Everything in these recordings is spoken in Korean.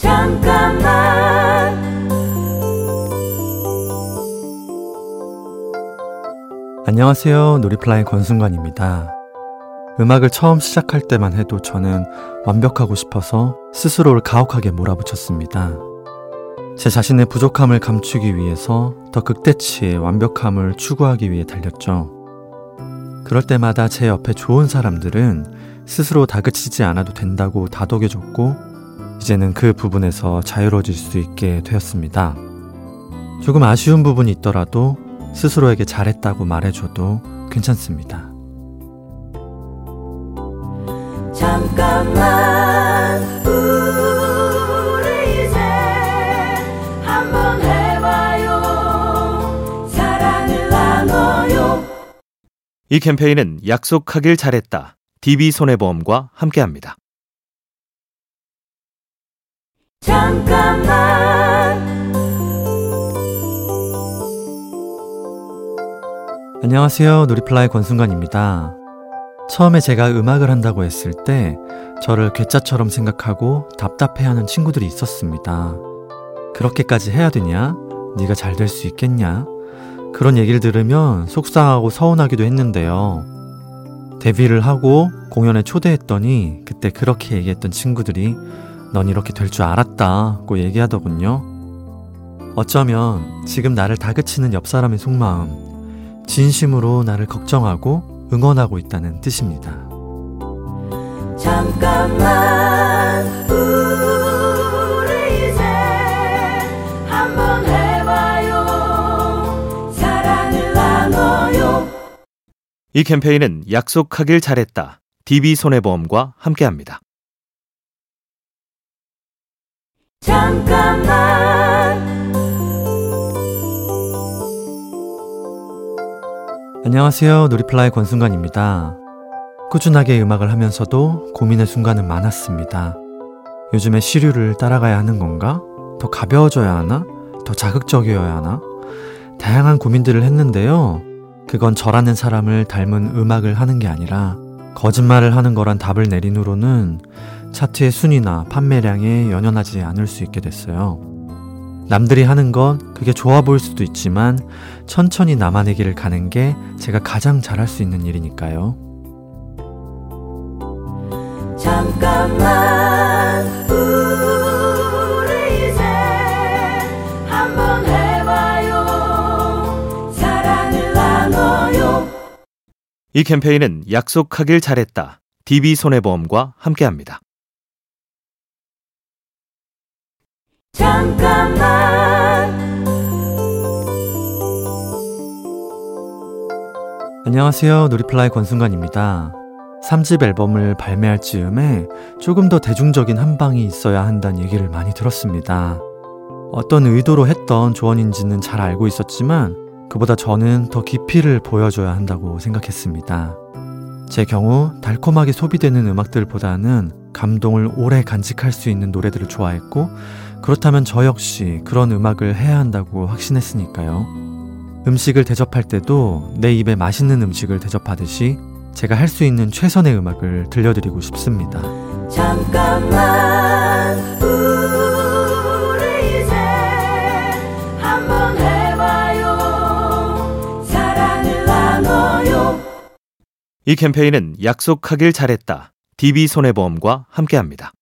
잠깐만 안녕하세요. 놀이플라이 권순관입니다. 음악을 처음 시작할 때만 해도 저는 완벽하고 싶어서 스스로를 가혹하게 몰아붙였습니다. 제 자신의 부족함을 감추기 위해서 더 극대치의 완벽함을 추구하기 위해 달렸죠. 그럴 때마다 제 옆에 좋은 사람들은 스스로 다그치지 않아도 된다고 다독여줬고, 이제는 그 부분에서 자유로워질 수 있게 되었습니다. 조금 아쉬운 부분이 있더라도 스스로에게 잘했다고 말해줘도 괜찮습니다. 잠깐만 우리 이제 한번 해봐요 사랑을 나눠요 이 캠페인은 약속하길 잘했다. DB손해보험과 함께합니다. 잠깐만 안녕하세요. 놀이플라이 권순관입니다. 처음에 제가 음악을 한다고 했을 때 저를 괴짜처럼 생각하고 답답해하는 친구들이 있었습니다. 그렇게까지 해야 되냐? 네가 잘 될 수 있겠냐? 그런 얘기를 들으면 속상하고 서운하기도 했는데요. 데뷔를 하고 공연에 초대했더니 그때 그렇게 얘기했던 친구들이 넌 이렇게 될 줄 알았다고 얘기하더군요. 어쩌면 지금 나를 다그치는 옆 사람의 속마음, 진심으로 나를 걱정하고 응원하고 있다는 뜻입니다. 잠깐만 우리 이제 한번 해봐요 사랑을 나눠요 이 캠페인은 약속하길 잘했다. DB손해보험과 함께합니다. 잠깐만 안녕하세요. 놀이플라이 권순관입니다. 꾸준하게 음악을 하면서도 고민의 순간은 많았습니다. 요즘에 시류를 따라가야 하는 건가? 더 가벼워져야 하나? 더 자극적이어야 하나? 다양한 고민들을 했는데요. 그건 저라는 사람을 닮은 음악을 하는 게 아니라 거짓말을 하는 거란 답을 내린 후로는 차트의 순위나 판매량에 연연하지 않을 수 있게 됐어요. 남들이 하는 건 그게 좋아 보일 수도 있지만 천천히 나만의 길을 가는 게 제가 가장 잘할 수 있는 일이니까요. 잠깐만 우리 이제 한번 해봐요 사랑을 나눠요 이 캠페인은 약속하길 잘했다. DB손해보험과 함께합니다. 잠깐만 안녕하세요. 놀이플라이 권순관입니다. 3집 앨범을 발매할 즈음에 조금 더 대중적인 한방이 있어야 한다는 얘기를 많이 들었습니다. 어떤 의도로 했던 조언인지는 잘 알고 있었지만 그보다 저는 더 깊이를 보여줘야 한다고 생각했습니다. 제 경우 달콤하게 소비되는 음악들보다는 감동을 오래 간직할 수 있는 노래들을 좋아했고 그렇다면 저 역시 그런 음악을 해야 한다고 확신했으니까요. 음식을 대접할 때도 내 입에 맛있는 음식을 대접하듯이 제가 할 수 있는 최선의 음악을 들려드리고 싶습니다. 잠깐만 우리 이제 한번 해봐요 사랑을 나눠요 이 캠페인은 약속하길 잘했다. DB손해보험과 함께합니다.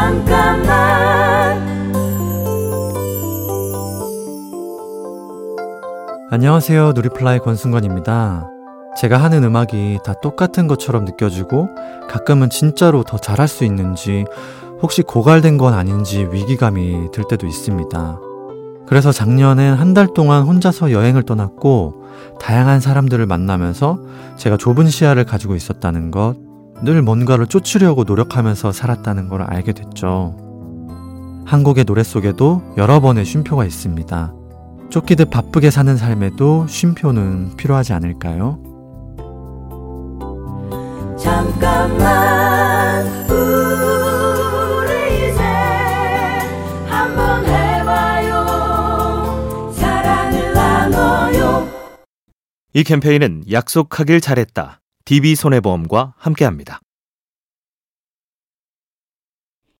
잠깐만 안녕하세요. 누리플라이 권순관입니다. 제가 하는 음악이 다 똑같은 것처럼 느껴지고 가끔은 진짜로 더 잘할 수 있는지 혹시 고갈된 건 아닌지 위기감이 들 때도 있습니다. 그래서 작년엔 한 달 동안 혼자서 여행을 떠났고 다양한 사람들을 만나면서 제가 좁은 시야를 가지고 있었다는 것, 늘 뭔가를 쫓으려고 노력하면서 살았다는 걸 알게 됐죠. 한 곡의 노래 속에도 여러 번의 쉼표가 있습니다. 쫓기듯 바쁘게 사는 삶에도 쉼표는 필요하지 않을까요? 잠깐만 우리 이제 한번 해봐요 사랑을 나눠요 이 캠페인은 약속하길 잘했다. DB손해보험과 함께합니다.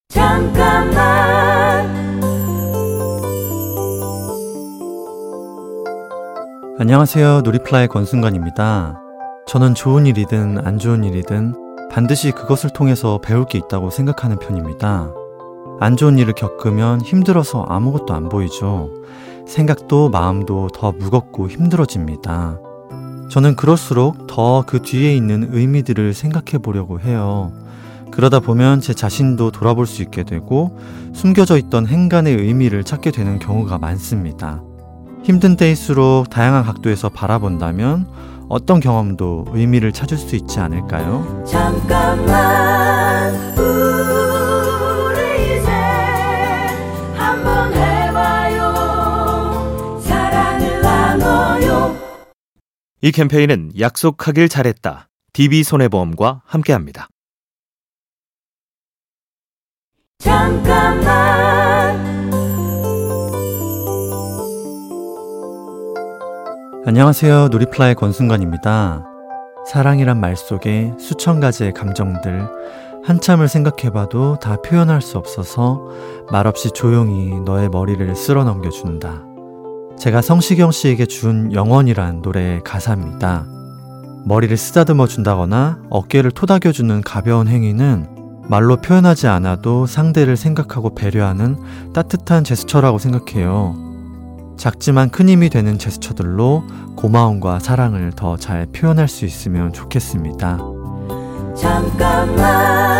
잠깐만 안녕하세요. 놀이플라의 권순관입니다. 저는 좋은 일이든 안 좋은 일이든 반드시 그것을 통해서 배울 게 있다고 생각하는 편입니다. 안 좋은 일을 겪으면 힘들어서 아무것도 안 보이죠. 생각도 마음도 더 무겁고 힘들어집니다. 저는 그럴수록 더 그 뒤에 있는 의미들을 생각해 보려고 해요. 그러다 보면 제 자신도 돌아볼 수 있게 되고 숨겨져 있던 행간의 의미를 찾게 되는 경우가 많습니다. 힘든 때일수록 다양한 각도에서 바라본다면 어떤 경험도 의미를 찾을 수 있지 않을까요? 잠깐만 이 캠페인은 약속하길 잘했다. DB손해보험과 함께합니다. 잠깐만 안녕하세요. 놀이플라의 권순관입니다. 사랑이란 말 속에 수천 가지의 감정들, 한참을 생각해봐도 다 표현할 수 없어서 말없이 조용히 너의 머리를 쓸어 넘겨준다. 제가 성시경 씨에게 준 영원이란 노래의 가사입니다. 머리를 쓰다듬어 준다거나 어깨를 토닥여 주는 가벼운 행위는 말로 표현하지 않아도 상대를 생각하고 배려하는 따뜻한 제스처라고 생각해요. 작지만 큰 힘이 되는 제스처들로 고마움과 사랑을 더 잘 표현할 수 있으면 좋겠습니다. 잠깐만